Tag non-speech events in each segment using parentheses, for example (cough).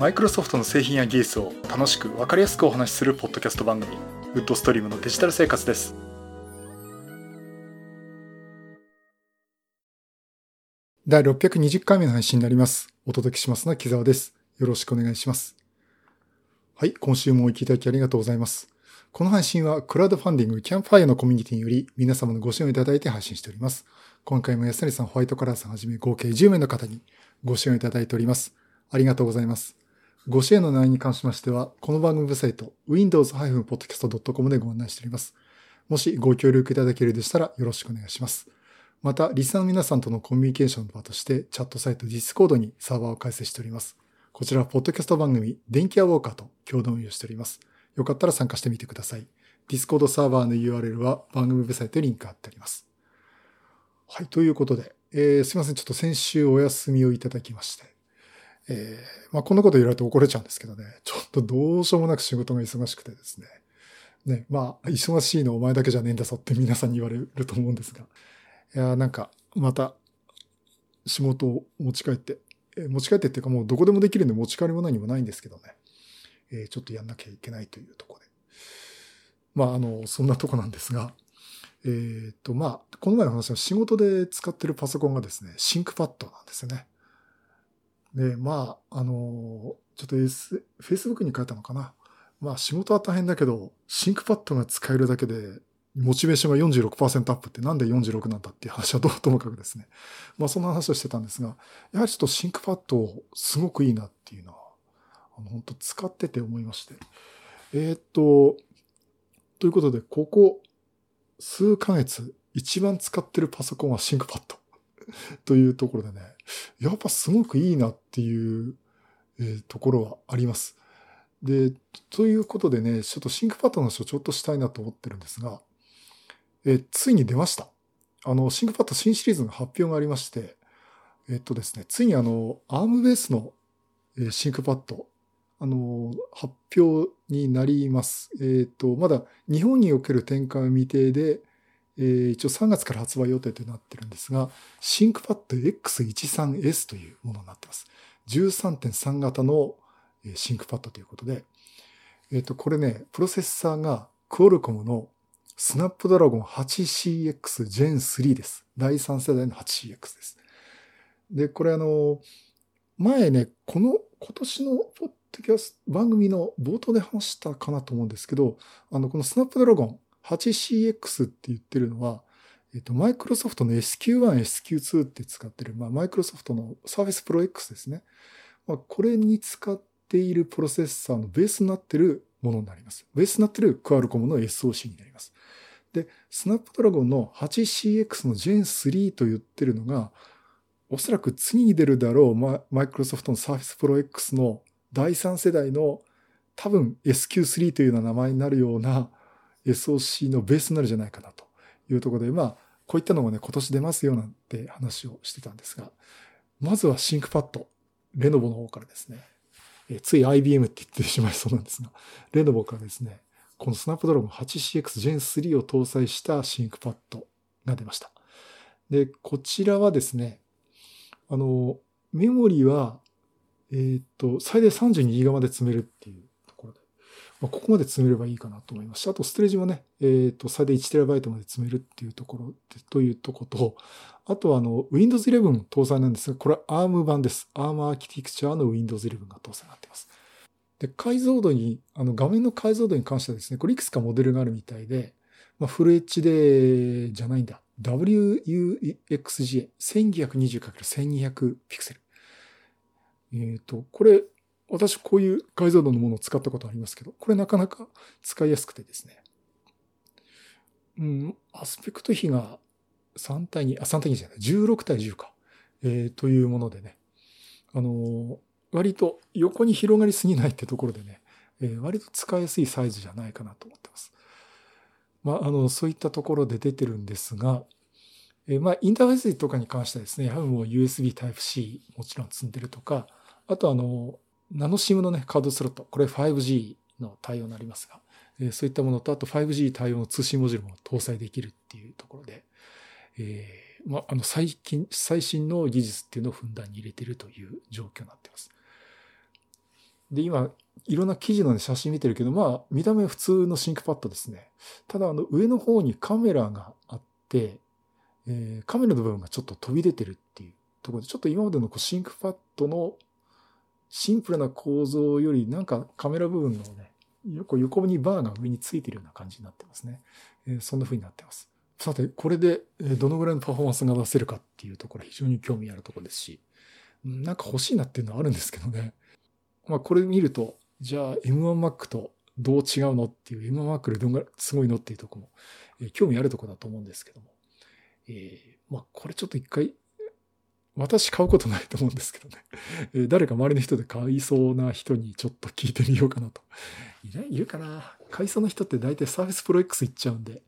マイクロソフトの製品や技術を楽しく分かりやすくお話しするポッドキャスト番組ウッドストリームのデジタル生活です第620回目の配信になりますお届けしますのは木澤ですよろしくお願いしますはい今週もお聞きいただきありがとうございますこの配信はクラウドファンディングキャンプファイアのコミュニティにより皆様のご支援をいただいて配信しております。今回も安成さん、ホワイトカラーさんはじめ合計10名の方にご支援をいただいております。ありがとうございます。ご支援の内容に関しましては、この番組ウェブサイト、windows-podcast.com でご案内しております。もしご協力いただけるでしたらよろしくお願いします。また、リスナーの皆さんとのコミュニケーションの場として、チャットサイト Discord にサーバーを開設しております。こちらは、ポッドキャスト番組、電気屋ウォーカーと共同運用しております。よかったら参加してみてください。Discord サーバーの URL は番組ウェブサイトにリンク貼ってあります。はい、ということで、えー、すいません。ちょっと先週お休みをいただきまして、えー、まあ、こんなこと言われて怒れちゃうんですけどね、ちょっとどうしようもなく仕事が忙しくてですね。ね、まあ、忙しいのお前だけじゃねえんだぞって皆さんに言われると思うんですが。いや、なんか、また、仕事を持ち帰って、え持ち帰ってっていうかもうどこでもできるんで持ち帰りも何もないんですけどね。えー、ちょっとやんなきゃいけないというところで。まあ、あの、そんなとこなんですが、えっ、ー、と、まあ、この前の話は仕事で使ってるパソコンがですね、 ThinkPad なんですよね。で、まあ、あの、ちょっと、S、Facebook に書いたのかな。まあ仕事は大変だけど、 ThinkPad が使えるだけで、モチベーションが46%アップってなんで46なんだっていう話はどうともかくですね。まあそんな話をしてたんですが、やはりちょっと ThinkPad すごくいいなっていうのは、あの本当使ってて思いまして。えー、っと、ということで、ここ数ヶ月一番使ってるパソコンはシンクパッドというところでね、やっぱすごくいいなっていう、えー、ところはあります。で、ということでね、ちょっとシンクパッドの話をちょっとしたいなと思ってるんですが、えー、ついに出ました。あの、シンクパッド新シリーズの発表がありまして、えっとですね、ついにあの、アームベースのえシンクパッド、あの、発表になります。えっ、と、まだ日本における展開未定で、えー、一応3月から発売予定となってるんですが、シンクパッド X13S というものになってます。13.3型のシンクパッドということで、えっ、ー、と、これね、プロセッサーがクオルコムのスナップドラゴン 8CX Gen 3です。第3世代の 8CX です。で、これあの、前ね、この、今年のポッドキャスト番組の冒頭で話したかなと思うんですけど、あの、このスナップドラゴン 8CX って言ってるのは、えっと、マイクロソフトの SQ1、SQ2 って使ってる、まあ、マイクロソフトの Surface Pro X ですね。まあ、これに使っているプロセッサーのベースになってるものになります。ベースになってるクアルコムの SOC になります。で、スナップドラゴンの 8CX の Gen 3と言ってるのが、おそらく次に出るだろうマイクロソフトの Surface Pro X の第3世代の多分 SQ3 というような名前になるような SOC のベースになるじゃないかなというところで、まあ、こういったのもね、今年出ますよなんて話をしてたんですが、まずはシンクパッド、レノボの方からですね、えつい IBM って言ってしまいそうなんですが、レノボからですね、このスナップドラゴン 8CX Gen 3を搭載したシンクパッドが出ました。で、こちらはですね、あの、メモリは、えっ、と、最大 32GB まで積めるっていうまあ、ここまで詰めればいいかなと思いました。あと、ストレージもね、えっ、ー、と、最大 1TB まで詰めるっていうところというとこと、あとは、あの、Windows 11搭載なんですが、これは ARM 版です。ARM アーキテクチャーの Windows 11が搭載になっています。で、解像度に、あの、画面の解像度に関してはですね、これいくつかモデルがあるみたいで、まあ、フル HD じゃないんだ。WUXGA、1220×1200 ピクセル。えっ、ー、と、これ、私こういう解像度のものを使ったことありますけど、これなかなか使いやすくてですね。うん、アスペクト比が3対2、あ、3対2じゃない、16対10か。えー、というものでね。あのー、割と横に広がりすぎないってところでね、えー、割と使いやすいサイズじゃないかなと思ってます。まあ、あの、そういったところで出てるんですが、えー、まあ、インターフェースとかに関してはですね、やはりもう USB Type-C もちろん積んでるとか、あとあの、ナノシムのね、カードスロット、これ 5G の対応になりますが、えそういったものと、あと 5G 対応の通信モジュールも搭載できるっていうところで、えー、まあ、あの、最近、最新の技術っていうのをふんだんに入れてるという状況になってます。で、今、いろんな記事の、写真見てるけど、まあ、見た目は普通のシンクパッドですね。ただ、あの、上の方にカメラがあって、えー、カメラの部分がちょっと飛び出てるっていうところで、ちょっと今までのこうシンクパッドのシンプルな構造より、なんかカメラ部分のね、横横にバーが上についてるような感じになってますね。えー、そんな風になってます。さて、これでどのぐらいのパフォーマンスが出せるかっていうところ非常に興味あるところですし、なんか欲しいなっていうのはあるんですけどね。まあこれ見ると、じゃあ M1Mac とどう違うの？っていう M1Mac でどんぐらいすごいの？っていうとこも、えー、興味あるとこだと思うんですけども。えー、まあこれちょっと一回、私買うことないと思うんですけどね。(laughs) え、誰か周りの人で買いそうな人にちょっと聞いてみようかなと。(laughs) いないいるかな買いそうな人って大体 Surface Pro X 行っちゃうんで、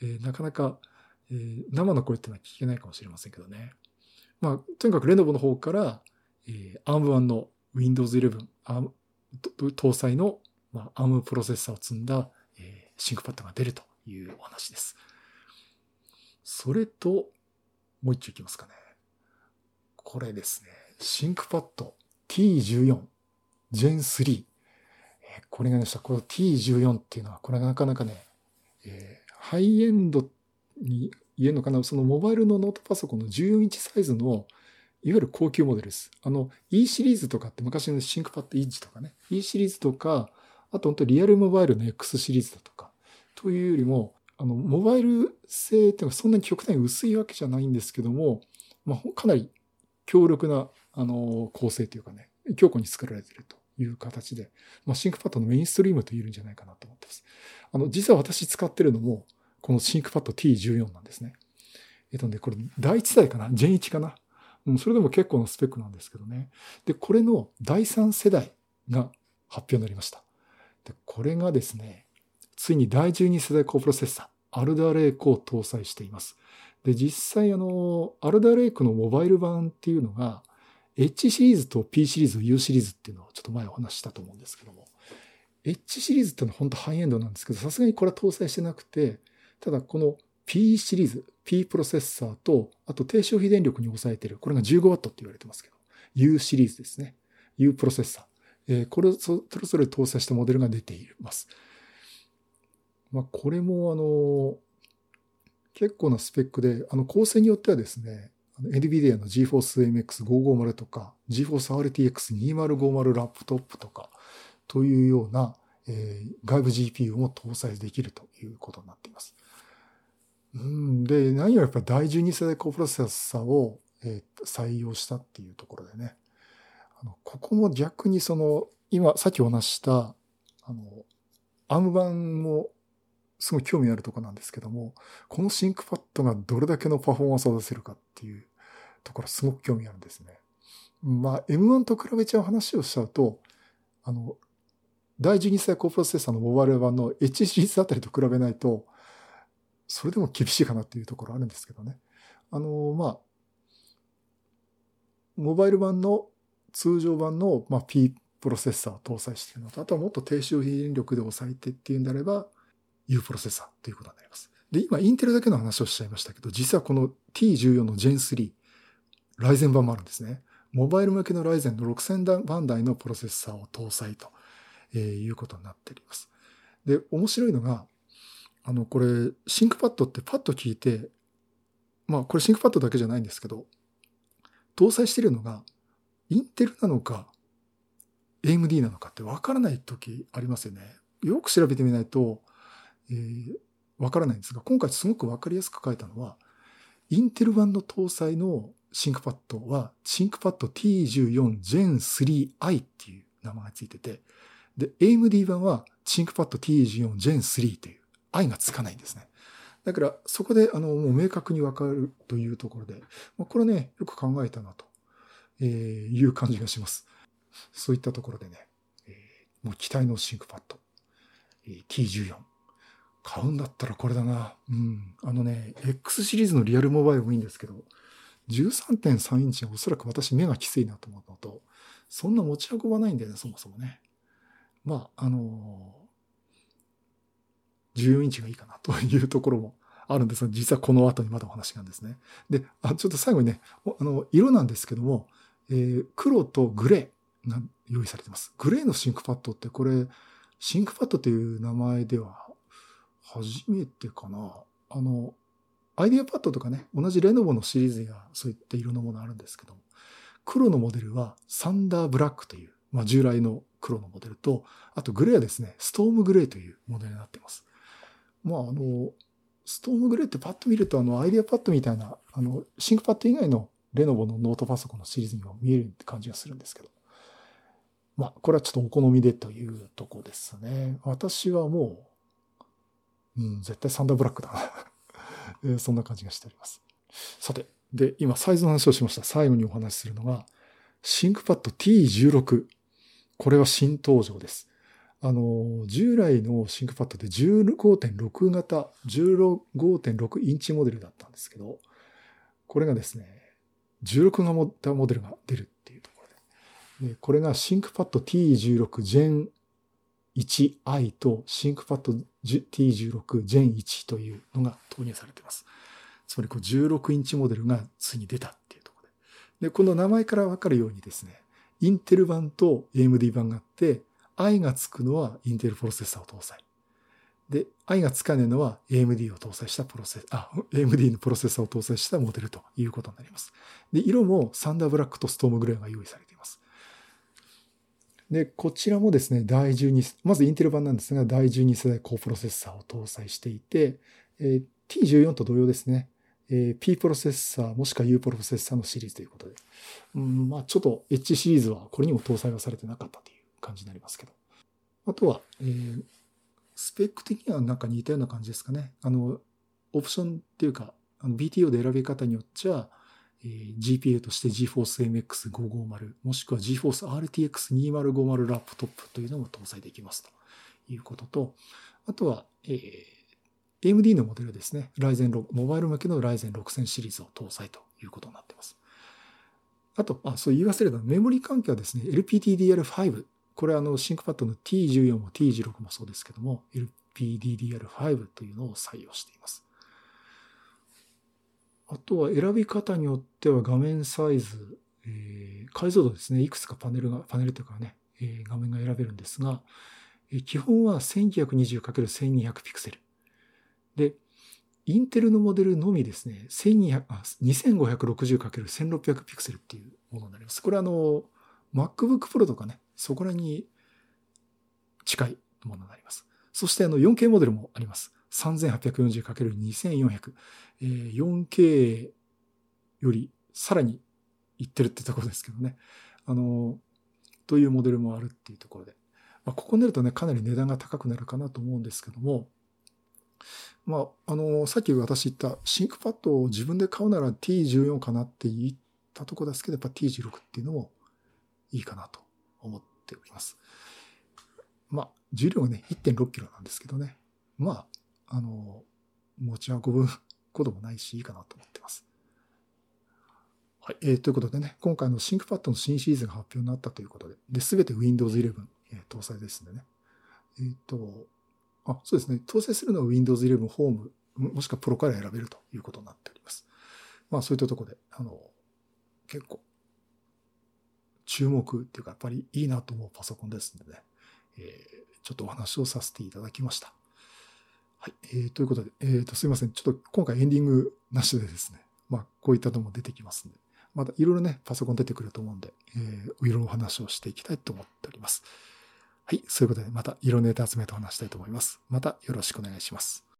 え、なかなか、え、生の声ってのは聞けないかもしれませんけどね。まあ、とにかくレノボの方から、えー、ARM 版の Windows 11 ARM 搭載の、まあ、ARM プロセッサーを積んだ、え、シンクパッドが出るというお話です。それと、もう一丁いきますかね。これですね。シンクパッド T14 Gen 3。これがね、この T14 っていうのは、これがなかなかね、えー、ハイエンドに言えるのかな？そのモバイルのノートパソコンの14インチサイズの、いわゆる高級モデルです。あの、E シリーズとかって昔のシンクパッドイッジとかね、E シリーズとか、あと本当リアルモバイルの X シリーズだとか、というよりも、あの、モバイル性っていうのはそんなに極端に薄いわけじゃないんですけども、まあ、かなり強力な、あの、構成というかね、強固に作られているという形で、まあ、シンクパッドのメインストリームと言えるんじゃないかなと思ってます。あの、実は私使ってるのも、このシンクパッド T14 なんですね。えっとね、これ第1代かな ?Gen 1かな？うん、それでも結構なスペックなんですけどね。で、これの第3世代が発表になりました。で、これがですね、ついに第12世代高プロセッサー、 Alder Lake を搭載しています。で、実際あの、アルダレイクのモバイル版っていうのが、H シリーズと P シリーズ、U シリーズっていうのをちょっと前お話したと思うんですけども、H シリーズってのは本当ハイエンドなんですけど、さすがにこれは搭載してなくて、ただこの P シリーズ、P プロセッサーと、あと低消費電力に抑えてる、これが 15W って言われてますけど、U シリーズですね。U プロセッサー。えー、これをそれぞれ搭載したモデルが出ています。まあ、これもあの、結構なスペックで、あの構成によってはですね、NVIDIA の GeForce MX550 とか GeForce RTX2050 ラップトップとかというような、えー、外部 GPU も搭載できるということになっています。うん、で、何よりやっぱり第12世代高プロセッサーを、えー、採用したっていうところでね。あのここも逆にその、今、さっきお話した、あの、アーム版もすごい興味あるとこなんですけども、このシンクパッドがどれだけのパフォーマンスを出せるかっていうところすごく興味あるんですね。まあ、M1 と比べちゃう話をしちゃうと、あの、第12世代高プロセッサーのモバイル版の H シリーズあたりと比べないと、それでも厳しいかなっていうところあるんですけどね。あの、まあ、モバイル版の通常版の、まあ、P プロセッサーを搭載しているのと、あとはもっと低消費電力で抑えてっていうんであれば、U プロセッサーということになります。で、今、インテルだけの話をしちゃいましたけど、実はこの T14 の Gen 3、ライゼン版もあるんですね。モバイル向けのライゼンの6000番台のプロセッサーを搭載とえいうことになっております。で、面白いのが、あの、これ、シンクパッドってパッと聞いて、まあ、これシンクパッドだけじゃないんですけど、搭載してるのが、インテルなのか、AMD なのかってわからない時ありますよね。よく調べてみないと、えー、わからないんですが、今回すごくわかりやすく書いたのは、インテル版の搭載のシンクパッドは、シンクパッド T14 Gen 3i っていう名前がついてて、で、AMD 版はシンクパッド T14 Gen 3という、i がつかないんですね。だから、そこで、あの、もう明確にわかるというところで、まあ、これね、よく考えたなと、えー、いう感じがします。そういったところでね、えー、もう期待のシンクパッド、えー、T14。買うんだったらこれだな。うん。あのね、X シリーズのリアルモバイルもいいんですけど、13.3インチはおそらく私目がきついなと思うのと、そんな持ち運ばないんだよね、そもそもね。まあ、あのー、14インチがいいかなというところもあるんですが、実はこの後にまだお話なんですね。で、あちょっと最後にね、あの、色なんですけども、えー、黒とグレーが、用意されてます。グレーのシンクパッドってこれ、シンクパッドという名前では初めてかな。あの、アイデアパッドとかね、同じレノボのシリーズやそういった色のものあるんですけど、黒のモデルはサンダーブラックという、まあ、従来の黒のモデルと、あとグレーはですね、ストームグレーというモデルになっています。まあ、あの、ストームグレーってパッと見ると、あの、アイデアパッドみたいな、あの、シンクパッド以外のレノボのノートパソコンのシリーズにも見えるって感じがするんですけど。まあ、これはちょっとお好みでというとこですね。私はもう、うん、絶対サンダーブラックだな (laughs) そんな感じがしております。さて、で、今サイズの話をしました。最後にお話しするのが、シンクパッド T16。これは新登場です。あの、従来のシンクパッドで15.6型、15.6インチモデルだったんですけど、これがですね、16型モデルが出るっていうところで、これがシンクパッド T16 Gen 1i とシンクパッド T16 Gen 1というのが投入されています。つまりこう16インチモデルがついに出たっていうところで。で、この名前からわかるようにですね、インテル版と AMD 版があって、i がつくのはインテルプロセッサーを搭載。で、i がつかねえのは AMD を搭載したプロセス、あ、AMD のプロセッサーを搭載したモデルということになります。で、色もサンダーブラックとストームグレーが用意されています。で、こちらもですね、第12、まずインテル版なんですが、第12世代高プロセッサーを搭載していて、えー、T14 と同様ですね、えー、P プロセッサーもしくは U プロセッサーのシリーズということで、うん、まあちょっと H シリーズはこれにも搭載はされてなかったという感じになりますけど。あとは、えー、スペック的にはなんか似たような感じですかね。あの、オプションっていうか、BTO で選び方によっちゃ、えー、GPU として GForce MX550 もしくは GForce RTX2050 ラップトップというのも搭載できますということと、あとは、えー、AMD のモデルですね。Ryzen 6、モバイル向けの Ryzen 6000シリーズを搭載ということになっています。あと、あ、そう言い忘れたメモリ関係はですね、LPDDR5 これはあの、シンクパッドの T14 も T16 もそうですけども、LPDDR5 というのを採用しています。あとは選び方によっては画面サイズ、えー、解像度ですね。いくつかパネルが、パネルというかね、えー、画面が選べるんですが、えー、基本は 1920×1200 ピクセル。で、インテルのモデルのみですね、2560×1600 ピクセルっていうものになります。これはあの、MacBook Pro とかね、そこらに近いものになります。そしてあの 4K モデルもあります。3840×2400。えー、4K よりさらにいってるってところですけどね。あの、というモデルもあるっていうところで。まあ、ここになるとね、かなり値段が高くなるかなと思うんですけども、まあ、あの、さっき私言ったシンクパッドを自分で買うなら T14 かなって言ったとこですけど、やっぱ T16 っていうのもいいかなと思っております。まあ、重量がね、1.6キロなんですけどね。まあ、あの、持ち運ぶこともないし、いいかなと思ってます。はい。えー、ということでね、今回の ThinkPad の新シリーズが発表になったということで、で、すべて Windows 11、えー、搭載ですんでね。えっ、ー、と、あ、そうですね。搭載するのは Windows 11 Home、もしくは Pro から選べるということになっております。まあ、そういったところで、あの、結構、注目っていうか、やっぱりいいなと思うパソコンですのでね、えー、ちょっとお話をさせていただきました。はい。えー、ということで、え、ー、と、すいません。ちょっと今回エンディングなしでですね、まあ、こういったのも出てきますんで、またいろいろね、パソコン出てくると思うんで、えー、いろいろお話をしていきたいと思っております。はい。そういうことで、またいろんなネタ集めてお話したいと思います。またよろしくお願いします。